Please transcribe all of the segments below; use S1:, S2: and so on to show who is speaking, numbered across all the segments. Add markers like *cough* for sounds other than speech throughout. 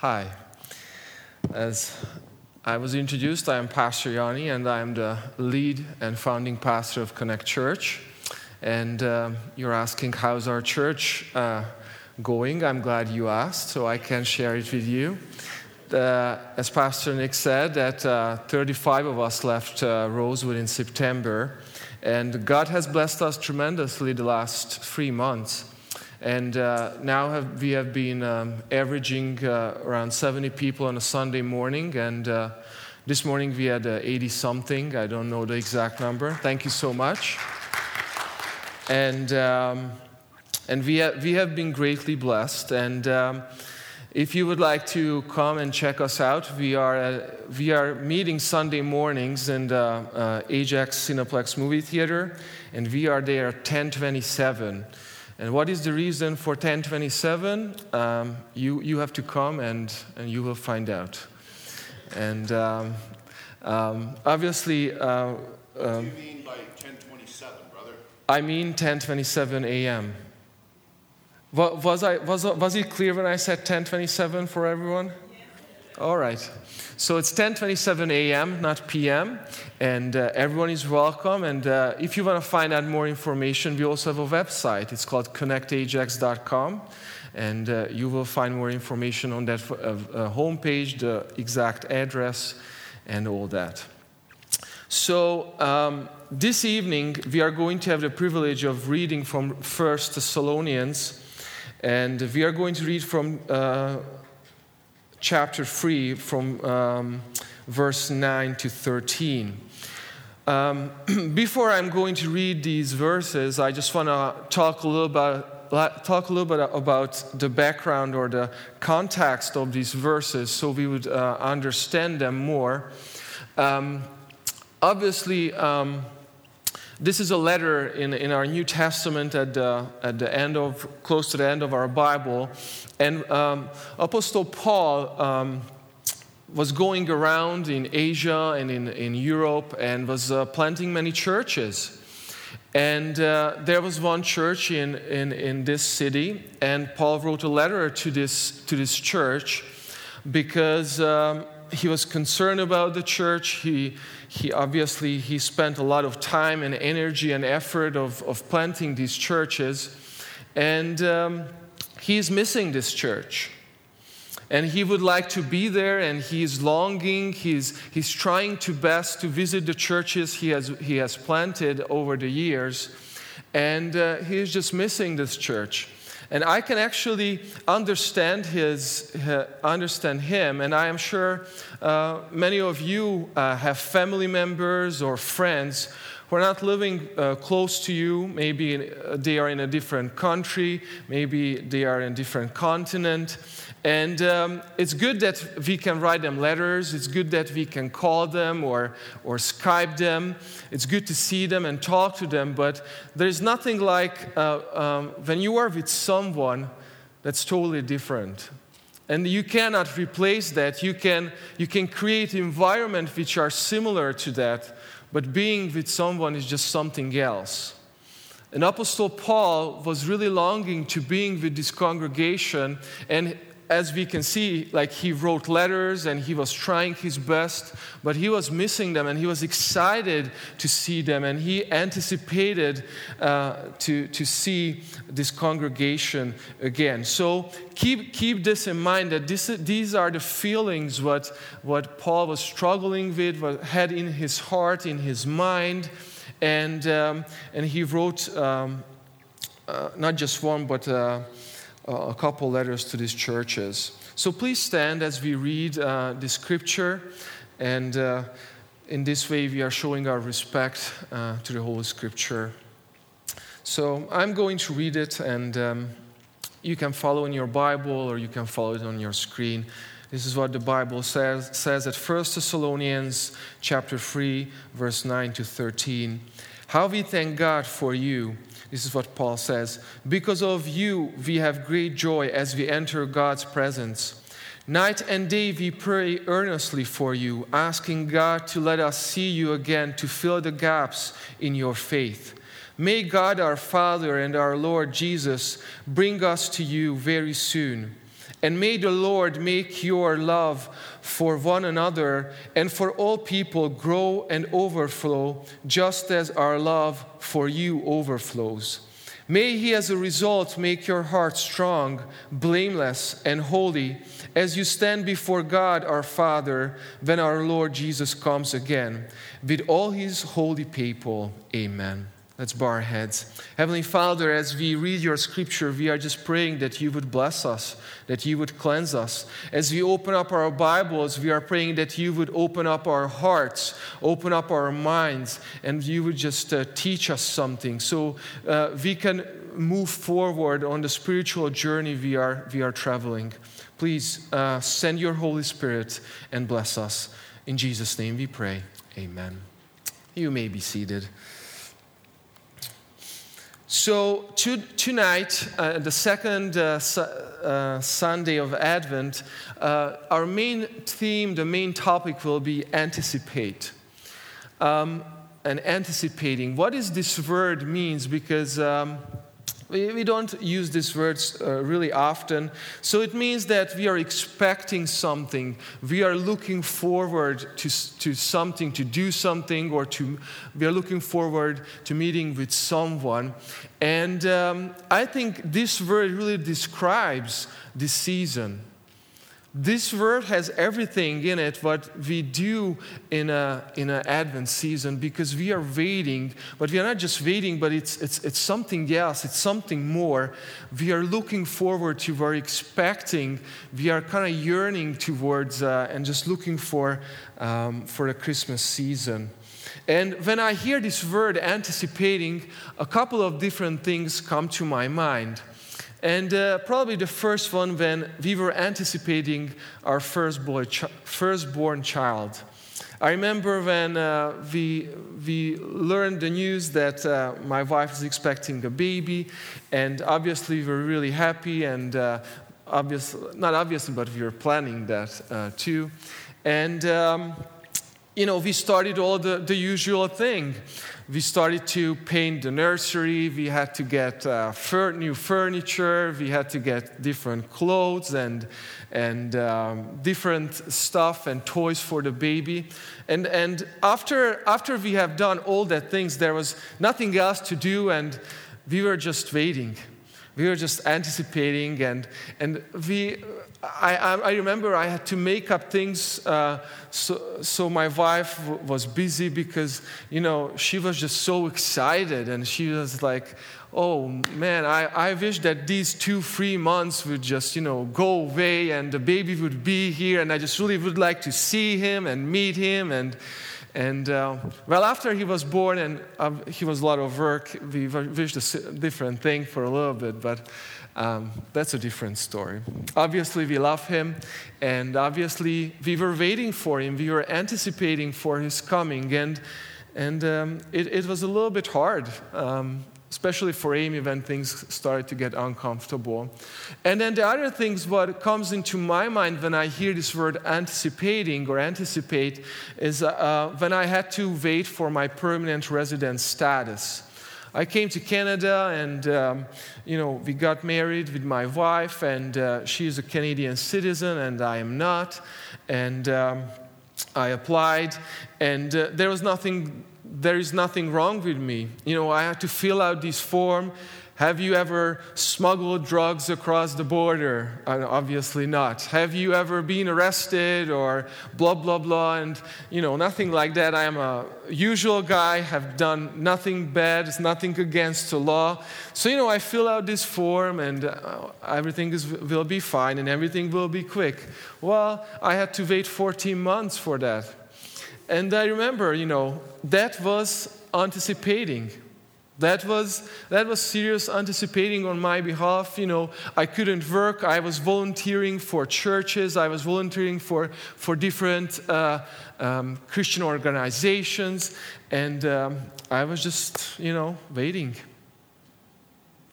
S1: Hi. As I was introduced, I am Pastor Yanni, and I am the lead and founding pastor of Connect Church. And uh, you're asking, how's our church uh, going? I'm glad you asked, so I can share it with you. Uh, as Pastor Nick said, that uh, 35 of us left uh, Rosewood in September, and God has blessed us tremendously the last three months. And uh, now have, we have been um, averaging uh, around 70 people on a Sunday morning. And uh, this morning we had 80 something. I don't know the exact number. Thank you so much. And, um, and we, ha- we have been greatly blessed. And um, if you would like to come and check us out, we are, uh, we are meeting Sunday mornings in the uh, Ajax Cineplex movie theater. And we are there at 1027. And what is the reason for 1027? Um, you, you have to come and, and you will find out. And um, um, obviously, uh,
S2: what do you um, mean by 1027, brother?
S1: I mean 1027 a.m. Was, I, was, was it clear when I said 1027 for everyone? All right. So it's 10:27 a.m., not p.m., and uh, everyone is welcome. And uh, if you want to find out more information, we also have a website. It's called connectajax.com, and uh, you will find more information on that uh, uh, homepage, the exact address, and all that. So um, this evening we are going to have the privilege of reading from First Thessalonians, and we are going to read from uh, chapter 3 from um, verse 9 to 13. Um, *clears throat* before I'm going to read these verses, I just want to talk a little about talk a little bit about the background or the context of these verses so we would uh, understand them more. Um, obviously, um, this is a letter in, in our New Testament at the, at the end of, close to the end of our Bible. And um, Apostle Paul um, was going around in Asia and in, in Europe and was uh, planting many churches. And uh, there was one church in, in, in this city, and Paul wrote a letter to this, to this church because um, he was concerned about the church. He, he obviously he spent a lot of time and energy and effort of, of planting these churches. And um, he's missing this church. And he would like to be there, and he's longing. He's, he's trying to best to visit the churches he has, he has planted over the years. And uh, he's just missing this church. And I can actually understand, his, uh, understand him, and I am sure uh, many of you uh, have family members or friends who are not living uh, close to you. Maybe they are in a different country, maybe they are in a different continent. And um, it's good that we can write them letters. It's good that we can call them or, or Skype them. It's good to see them and talk to them. But there's nothing like uh, um, when you are with someone that's totally different. And you cannot replace that. You can, you can create environments which are similar to that. But being with someone is just something else. And Apostle Paul was really longing to being with this congregation, and as we can see, like he wrote letters and he was trying his best, but he was missing them and he was excited to see them and he anticipated uh, to, to see this congregation again. So keep, keep this in mind that this, these are the feelings what, what Paul was struggling with, what had in his heart, in his mind. And, um, and he wrote um, uh, not just one, but uh, a couple letters to these churches. So please stand as we read uh, the scripture, and uh, in this way we are showing our respect uh, to the Holy Scripture. So I'm going to read it, and um, you can follow in your Bible or you can follow it on your screen. This is what the Bible says, says at 1 Thessalonians chapter 3, verse 9 to 13. How we thank God for you this is what Paul says. Because of you, we have great joy as we enter God's presence. Night and day we pray earnestly for you, asking God to let us see you again to fill the gaps in your faith. May God our Father and our Lord Jesus bring us to you very soon. And may the Lord make your love for one another and for all people grow and overflow, just as our love for you overflows. May He, as a result, make your heart strong, blameless, and holy as you stand before God our Father when our Lord Jesus comes again with all His holy people. Amen. Let's bow our heads. Heavenly Father, as we read your scripture, we are just praying that you would bless us, that you would cleanse us. As we open up our Bibles, we are praying that you would open up our hearts, open up our minds, and you would just uh, teach us something so uh, we can move forward on the spiritual journey we are, we are traveling. Please uh, send your Holy Spirit and bless us. In Jesus' name we pray. Amen. You may be seated. So, to, tonight, uh, the second uh, su- uh, Sunday of Advent, uh, our main theme, the main topic will be anticipate. Um, and anticipating. What does this word means? Because um, we, we don't use these words uh, really often. So it means that we are expecting something. We are looking forward to, to something, to do something, or to, we are looking forward to meeting with someone. And um, I think this word really describes this season. This word has everything in it what we do in a in an Advent season because we are waiting, but we are not just waiting, but it's it's it's something else, it's something more. We are looking forward to, we're expecting, we are kind of yearning towards uh, and just looking for um, for the Christmas season. And when I hear this word anticipating, a couple of different things come to my mind. And uh, probably the first one when we were anticipating our firstborn, ch- firstborn child. I remember when uh, we, we learned the news that uh, my wife is expecting a baby, and obviously we were really happy, and uh, obviously, not obviously, but we were planning that uh, too. And um, you know, we started all the, the usual thing. We started to paint the nursery, we had to get uh, fur- new furniture, we had to get different clothes and, and um, different stuff and toys for the baby. And, and after, after we have done all that things, there was nothing else to do, and we were just waiting. We were just anticipating, and, and we, I, I, remember I had to make up things. Uh, so, so my wife w- was busy because, you know, she was just so excited and she was like, oh man, I, I wish that these two, three months would just, you know, go away and the baby would be here and I just really would like to see him and meet him. And, and uh, well, after he was born and uh, he was a lot of work, we wished a different thing for a little bit, but um, that's a different story. Obviously, we love him, and obviously, we were waiting for him. We were anticipating for his coming, and, and um, it, it, was a little bit hard, um, especially for Amy when things started to get uncomfortable. And then the other things, what comes into my mind when I hear this word anticipating or anticipate, is uh, when I had to wait for my permanent resident status. I came to Canada and, um, you know, we got married with my wife, and uh, she is a Canadian citizen, and I am not. And um, I applied, and uh, there was nothing, there is nothing wrong with me. You know, I had to fill out this form have you ever smuggled drugs across the border? Obviously not. Have you ever been arrested or blah, blah, blah? And, you know, nothing like that. I am a usual guy, have done nothing bad, it's nothing against the law. So, you know, I fill out this form and uh, everything is, will be fine and everything will be quick. Well, I had to wait 14 months for that. And I remember, you know, that was anticipating that was, that was serious anticipating on my behalf. You know, I couldn't work. I was volunteering for churches. I was volunteering for, for different uh, um, Christian organizations. And um, I was just, you know, waiting.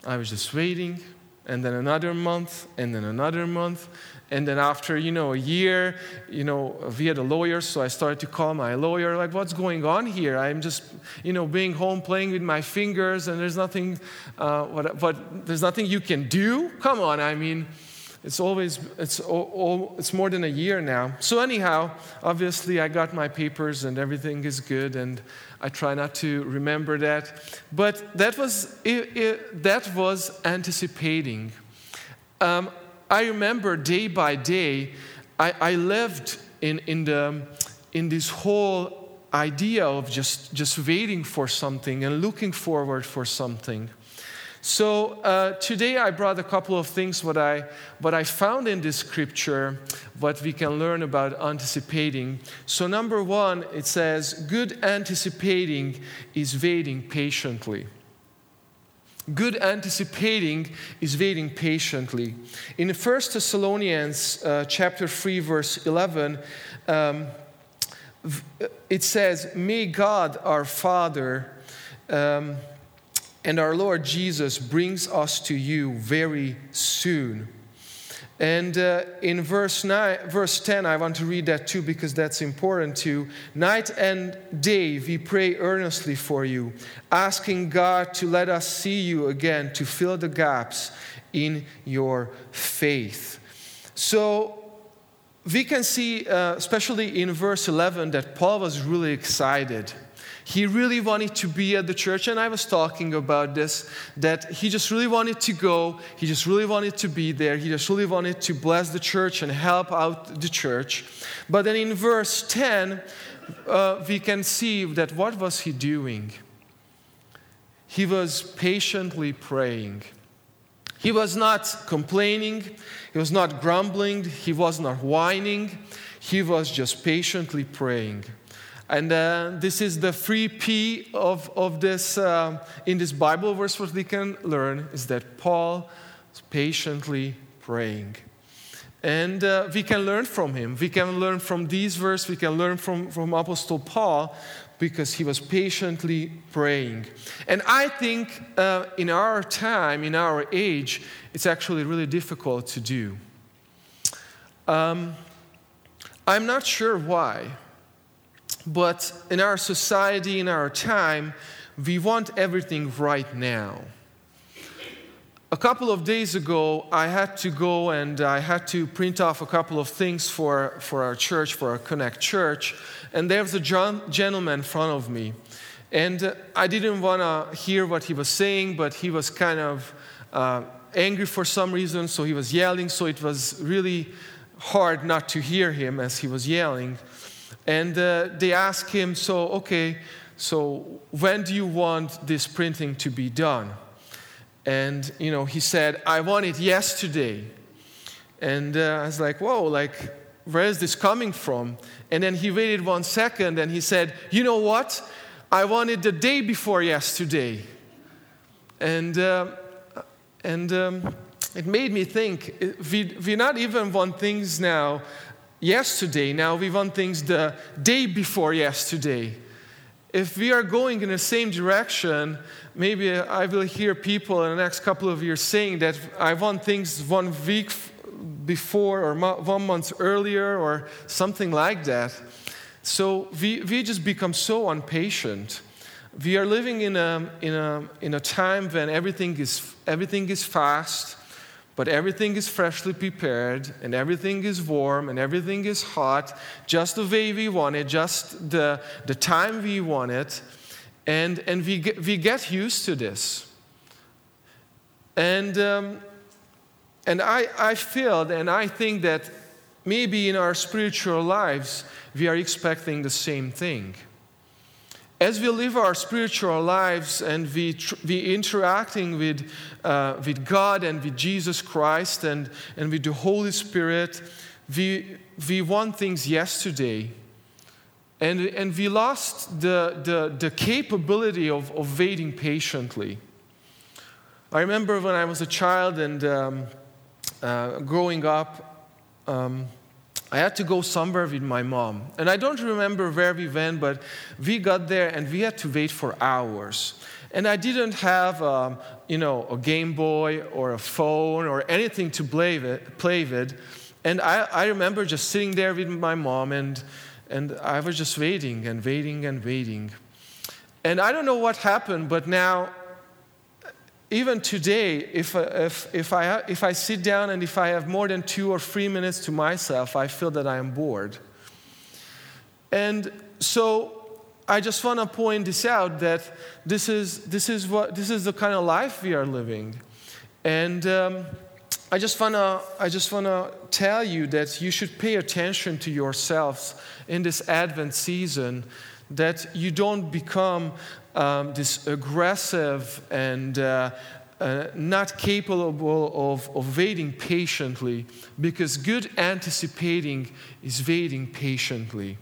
S1: I was just waiting. And then another month, and then another month. And then after, you know, a year, you know, we had a lawyer, so I started to call my lawyer, like, what's going on here? I'm just, you know, being home playing with my fingers, and there's nothing, uh, what, what, there's nothing you can do? Come on, I mean, It's always, it's, all, all, it's more than a year now. So, anyhow, obviously, I got my papers and everything is good, and I try not to remember that. But that was, it, it, that was anticipating. Um, I remember day by day, I, I lived in, in, the, in this whole idea of just, just waiting for something and looking forward for something. So uh, today I brought a couple of things what I what I found in this scripture, what we can learn about anticipating. So number one, it says, "Good anticipating is waiting patiently." Good anticipating is waiting patiently. In 1 Thessalonians uh, chapter 3, verse 11, um, it says, May God our Father um, and our Lord Jesus brings us to you very soon. And uh, in verse, nine, verse 10, I want to read that too because that's important too. Night and day we pray earnestly for you, asking God to let us see you again to fill the gaps in your faith. So we can see, uh, especially in verse 11, that Paul was really excited he really wanted to be at the church, and I was talking about this that he just really wanted to go, he just really wanted to be there, he just really wanted to bless the church and help out the church. But then in verse 10, uh, we can see that what was he doing? He was patiently praying. He was not complaining, he was not grumbling, he was not whining, he was just patiently praying. And uh, this is the free P of, of this, uh, in this Bible verse, what we can learn is that Paul is patiently praying. And uh, we can learn from him. We can learn from these verses, we can learn from, from Apostle Paul because he was patiently praying. And I think uh, in our time, in our age, it's actually really difficult to do. Um, I'm not sure why. But in our society, in our time, we want everything right now. A couple of days ago, I had to go and I had to print off a couple of things for, for our church, for our Connect church. And there was a gentleman in front of me. And uh, I didn't want to hear what he was saying, but he was kind of uh, angry for some reason, so he was yelling. So it was really hard not to hear him as he was yelling. And uh, they asked him, So, okay, so when do you want this printing to be done? And, you know, he said, I want it yesterday. And uh, I was like, Whoa, like, where is this coming from? And then he waited one second and he said, You know what? I want it the day before yesterday. And, uh, and um, it made me think we, we not even want things now yesterday. Now we want things the day before yesterday. If we are going in the same direction, maybe I will hear people in the next couple of years saying that I want things one week before or one month earlier or something like that. So we, we just become so impatient. We are living in a, in a, in a time when everything is, everything is fast but everything is freshly prepared, and everything is warm, and everything is hot, just the way we want it, just the, the time we want it. And, and we, get, we get used to this. And, um, and I, I feel and I think that maybe in our spiritual lives, we are expecting the same thing as we live our spiritual lives and we, tr- we interacting with, uh, with God and with Jesus Christ and, and with the Holy Spirit, we, we want things yesterday. And, and we lost the, the, the capability of, of waiting patiently. I remember when I was a child and um, uh, growing up, um, I had to go somewhere with my mom. And I don't remember where we went, but we got there and we had to wait for hours. And I didn't have, um, you know, a Game Boy or a phone or anything to play with. Play with. And I, I remember just sitting there with my mom, and, and I was just waiting and waiting and waiting. And I don't know what happened, but now even today, if, if, if, I, if I sit down and if I have more than two or three minutes to myself, I feel that I am bored. And so I just want to point this out that this is, this is, what, this is the kind of life we are living. And um, I just want to I just want to tell you that you should pay attention to yourselves in this Advent season, that you don't become um, this aggressive and uh, uh, not capable of, of waiting patiently, because good anticipating is waiting patiently.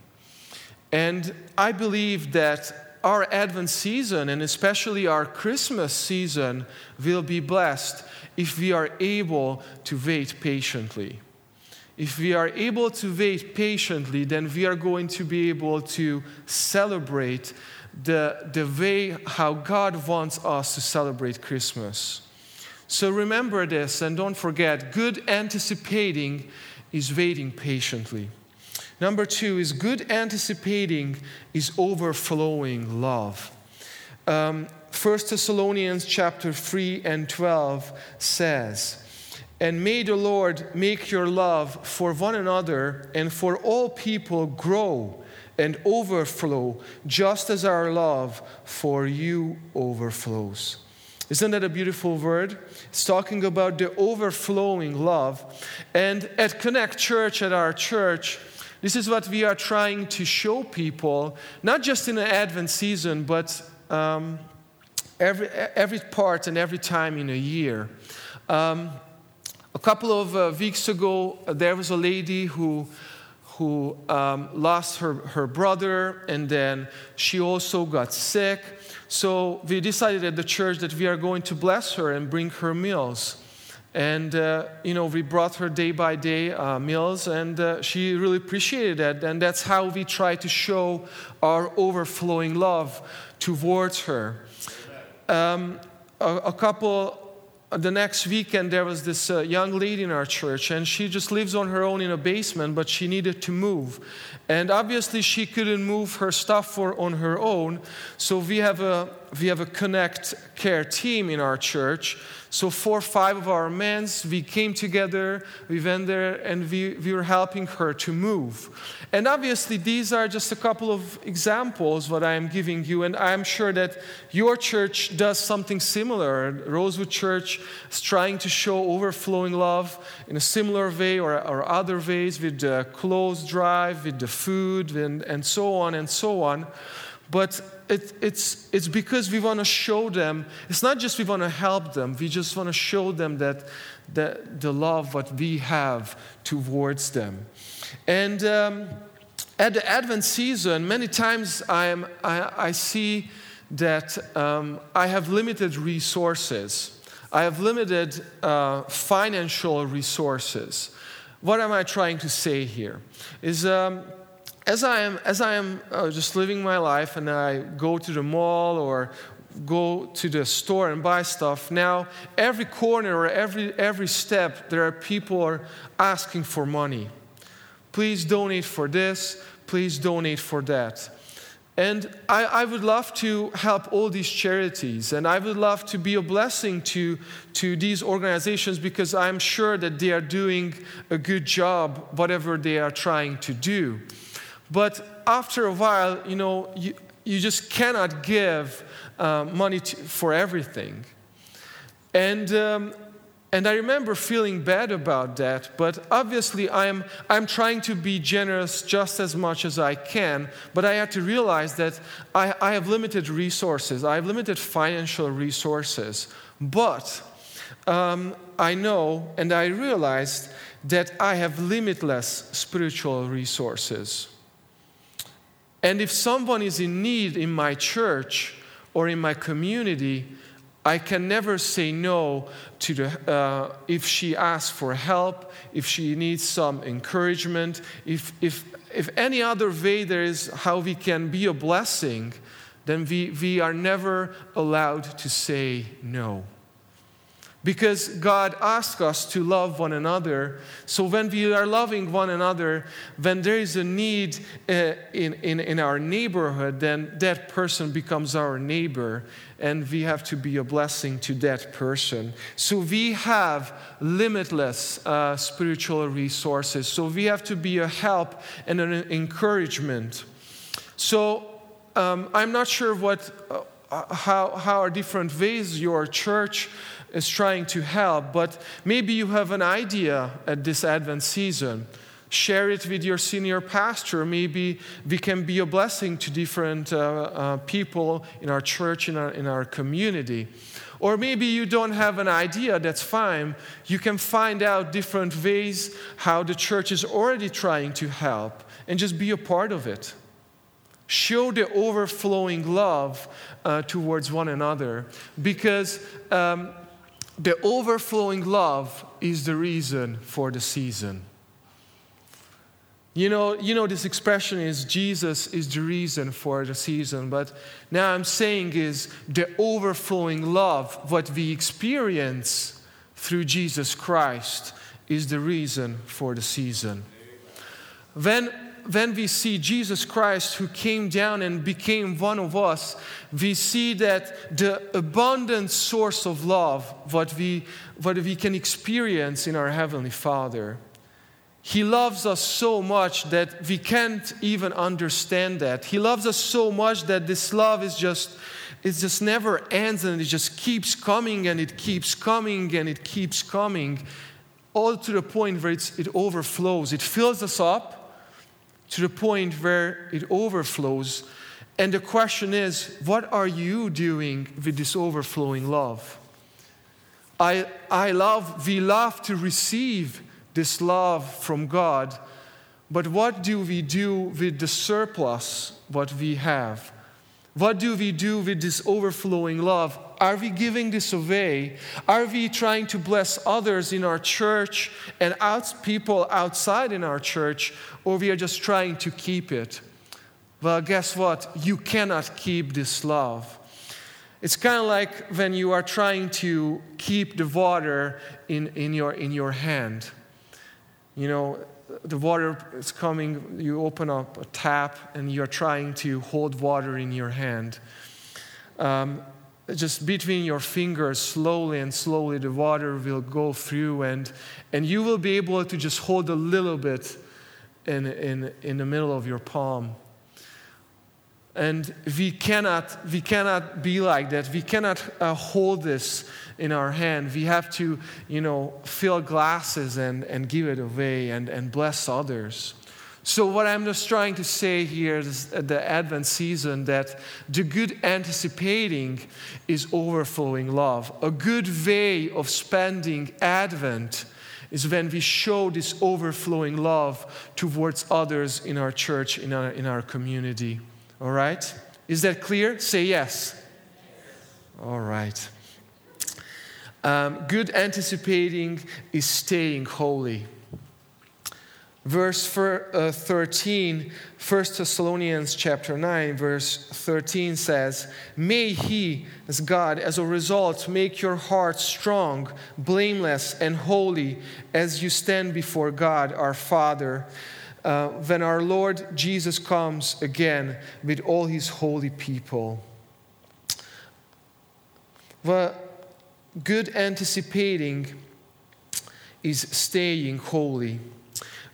S1: And I believe that our Advent season, and especially our Christmas season, will be blessed if we are able to wait patiently. If we are able to wait patiently, then we are going to be able to celebrate the, the way how God wants us to celebrate Christmas. So remember this and don't forget good anticipating is waiting patiently. Number two is good anticipating is overflowing love. Um, 1 Thessalonians chapter 3 and 12 says, And may the Lord make your love for one another and for all people grow and overflow, just as our love for you overflows. Isn't that a beautiful word? It's talking about the overflowing love. And at Connect Church, at our church, this is what we are trying to show people, not just in the Advent season, but um, every, every part and every time in a year. Um, a couple of uh, weeks ago, uh, there was a lady who who um, lost her, her brother, and then she also got sick. So we decided at the church that we are going to bless her and bring her meals. And, uh, you know, we brought her day by day uh, meals, and uh, she really appreciated that. And that's how we try to show our overflowing love towards her. Um, a, a, couple the next weekend there was this uh, young lady in our church and she just lives on her own in a basement but she needed to move. And obviously she couldn't move her stuff for on her own. So we have a we have a connect care team in our church so, four or five of our men, we came together, we went there, and we, we were helping her to move. And obviously, these are just a couple of examples what I am giving you, and I'm sure that your church does something similar. Rosewood Church is trying to show overflowing love in a similar way or, or other ways with the clothes drive, with the food, and, and so on and so on. But it, it's, it's because we want to show them, it's not just we want to help them, we just want to show them that, that the love what we have towards them. And um, at the Advent season, many times I'm, I, I see that um, I have limited resources. I have limited uh, financial resources. What am I trying to say here? Is um, as I am, as I am uh, just living my life and I go to the mall or go to the store and buy stuff, now every corner or every, every step, there are people are asking for money. Please donate for this, please donate for that. And I, I, would love to help all these charities, and I would love to be a blessing to, to these organizations because I'm sure that they are doing a good job, whatever they are trying to do. But after a while, you know, you, you just cannot give uh, money to, for everything. And, um, and I remember feeling bad about that, but obviously I'm, I'm trying to be generous just as much as I can, but I had to realize that I, I have limited resources, I have limited financial resources. But um, I know and I realized that I have limitless spiritual resources. And if someone is in need in my church or in my community, I can never say no to the, uh, if she asks for help, if she needs some encouragement, if, if, if any other way there is how we can be a blessing, then we, we are never allowed to say no. Because God asks us to love one another. So when we are loving one another, when there is a need uh, in, in, in our neighborhood, then that person becomes our neighbor, and we have to be a blessing to that person. So we have limitless uh, spiritual resources. So we have to be a help and an encouragement. So um, I'm not sure what. Uh, how, how are different ways your church is trying to help, but maybe you have an idea at this Advent season. Share it with your senior pastor. Maybe we can be a blessing to different uh, uh, people in our church, in our, in our community. Or maybe you don't have an idea, that's fine. You can find out different ways how the church is already trying to help and just be a part of it. Show the overflowing love uh, towards one another because um, the overflowing love is the reason for the season. You know, you know, this expression is Jesus is the reason for the season, but now I'm saying is the overflowing love, what we experience through Jesus Christ, is the reason for the season. When when we see Jesus Christ who came down and became one of us, we see that the abundant source of love, what we, what we can experience in our Heavenly Father. He loves us so much that we can't even understand that. He loves us so much that this love is just it just never ends and it just keeps coming and it keeps coming and it keeps coming all to the point where it overflows. It fills us up to the point where it overflows. And the question is, what are you doing with this overflowing love? I, I love, we love to receive this love from God, but what do we do with the surplus, what we have? What do we do with this overflowing love? Are we giving this away? Are we trying to bless others in our church and out, people outside in our church, or we are just trying to keep it? Well, guess what? You cannot keep this love. It's kind of like when you are trying to keep the water in, in, your, in your hand. You know, the water is coming, you open up a tap and you're trying to hold water in your hand. Um, just between your fingers, slowly and slowly, the water will go through, and, and you will be able to just hold a little bit in, in, in the middle of your palm. And we cannot, we cannot be like that. We cannot uh, hold this in our hand. We have to, you know, fill glasses and, and give it away and, and bless others. So, what I'm just trying to say here is at the Advent season that the good anticipating is overflowing love. A good way of spending Advent is when we show this overflowing love towards others in our church, in our, in our community. All right? Is that clear? Say yes. All right. Um, good anticipating is staying holy. Verse uh, 13, 1 Thessalonians chapter 9, verse 13 says, May He, as God, as a result, make your heart strong, blameless, and holy as you stand before God our Father, uh, when our Lord Jesus comes again with all His holy people. The good anticipating is staying holy.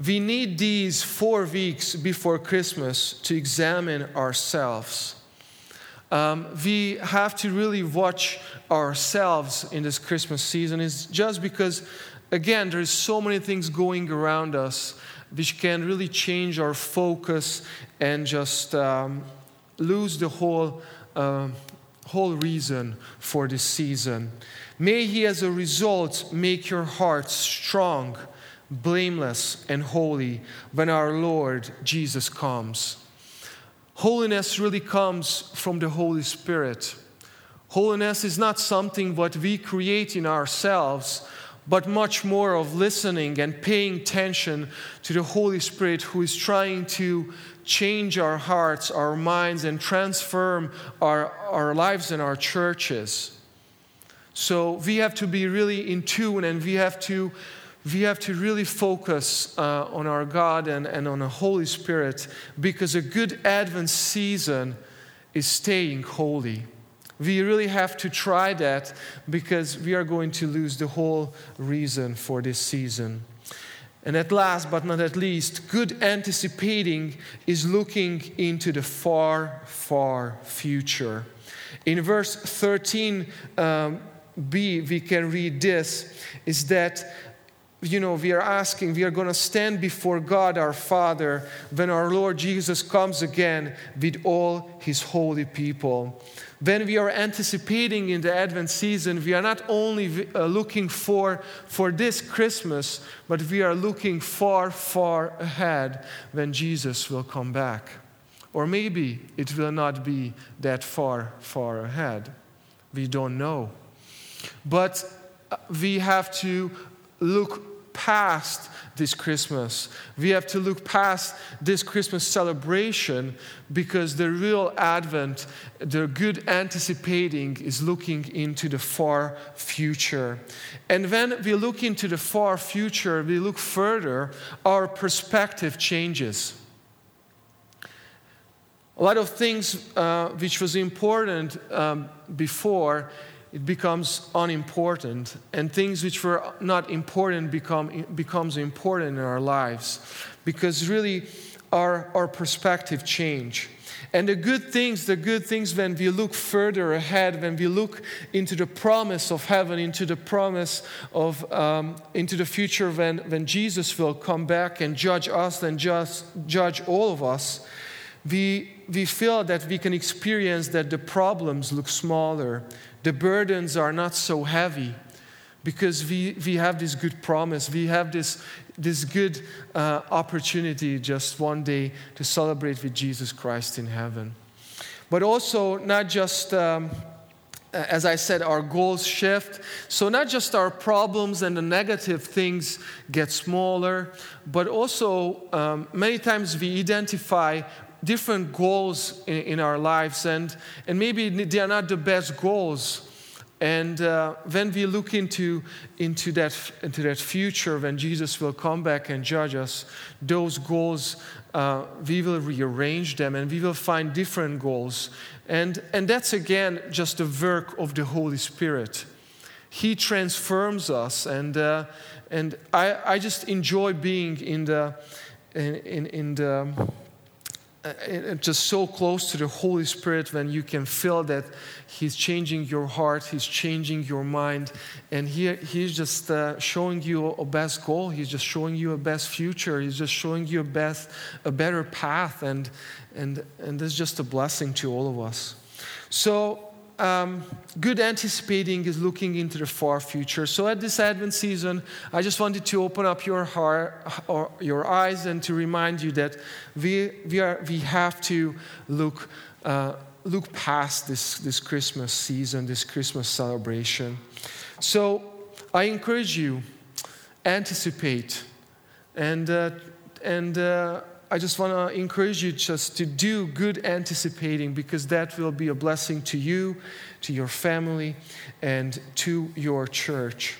S1: We need these four weeks before Christmas to examine ourselves. Um, we have to really watch ourselves in this Christmas season. It's just because, again, there's so many things going around us which can really change our focus and just um, lose the whole, uh, whole reason for this season. May He, as a result, make your heart strong blameless, and holy when our Lord Jesus comes. Holiness really comes from the Holy Spirit. Holiness is not something what we create in ourselves, but much more of listening and paying attention to the Holy Spirit who is trying to change our hearts, our minds, and transform our, our lives and our churches. So we have to be really in tune and we have to, we have to really focus uh, on our God and, and on the Holy Spirit because a good Advent season is staying holy. We really have to try that because we are going to lose the whole reason for this season. And at last, but not at least, good anticipating is looking into the far, far future. In verse 13, um, B, we can read this is that you know, we are asking, we are going to stand before God our Father when our Lord Jesus comes again with all his holy people. When we are anticipating in the Advent season, we are not only uh, looking for, for this Christmas, but we are looking far, far ahead when Jesus will come back. Or maybe it will not be that far, far ahead. We don't know. But uh, we have to look past this Christmas. We have to look past this Christmas celebration because the real Advent, the good anticipating, is looking into the far future. And when we look into the far future, we look further, our perspective changes. A lot of things uh, which was important um, before it becomes unimportant and things which were not important become becomes important in our lives because really our, our perspective change. And the good things the good things when we look further ahead when we look into the promise of heaven into the promise of um, into the future when, when jesus will come back and judge us and just judge all of us we, we feel that we can experience that the problems look smaller the burdens are not so heavy because we, we have this good promise. We have this, this good uh, opportunity just one day to celebrate with Jesus Christ in heaven. But also, not just. Um, as I said, our goals shift. So, not just our problems and the negative things get smaller, but also um, many times we identify different goals in, in, our lives, and, and maybe they are not the best goals. And uh, when we look into, into, that, into that future, when Jesus will come back and judge us, those goals, uh, we will rearrange them and we will find different goals. And, and that's again just the work of the Holy Spirit. He transforms us, and, uh, and I, I just enjoy being in the, in, in, in the just so close to the Holy Spirit when you can feel that He's changing your heart, He's changing your mind, and he, He's just uh, showing you a best goal. He's just showing you a best future. He's just showing you a best, a better path, and and and this is just a blessing to all of us. So um, good anticipating is looking into the far future. So at this Advent season, I just wanted to open up your heart or your eyes and to remind you that we, we, are, we have to look, uh, look past this, this Christmas season, this Christmas celebration. So I encourage you, anticipate and, uh, and uh, I just want to encourage you just to do good anticipating because that will be a blessing to you, to your family, and to your church.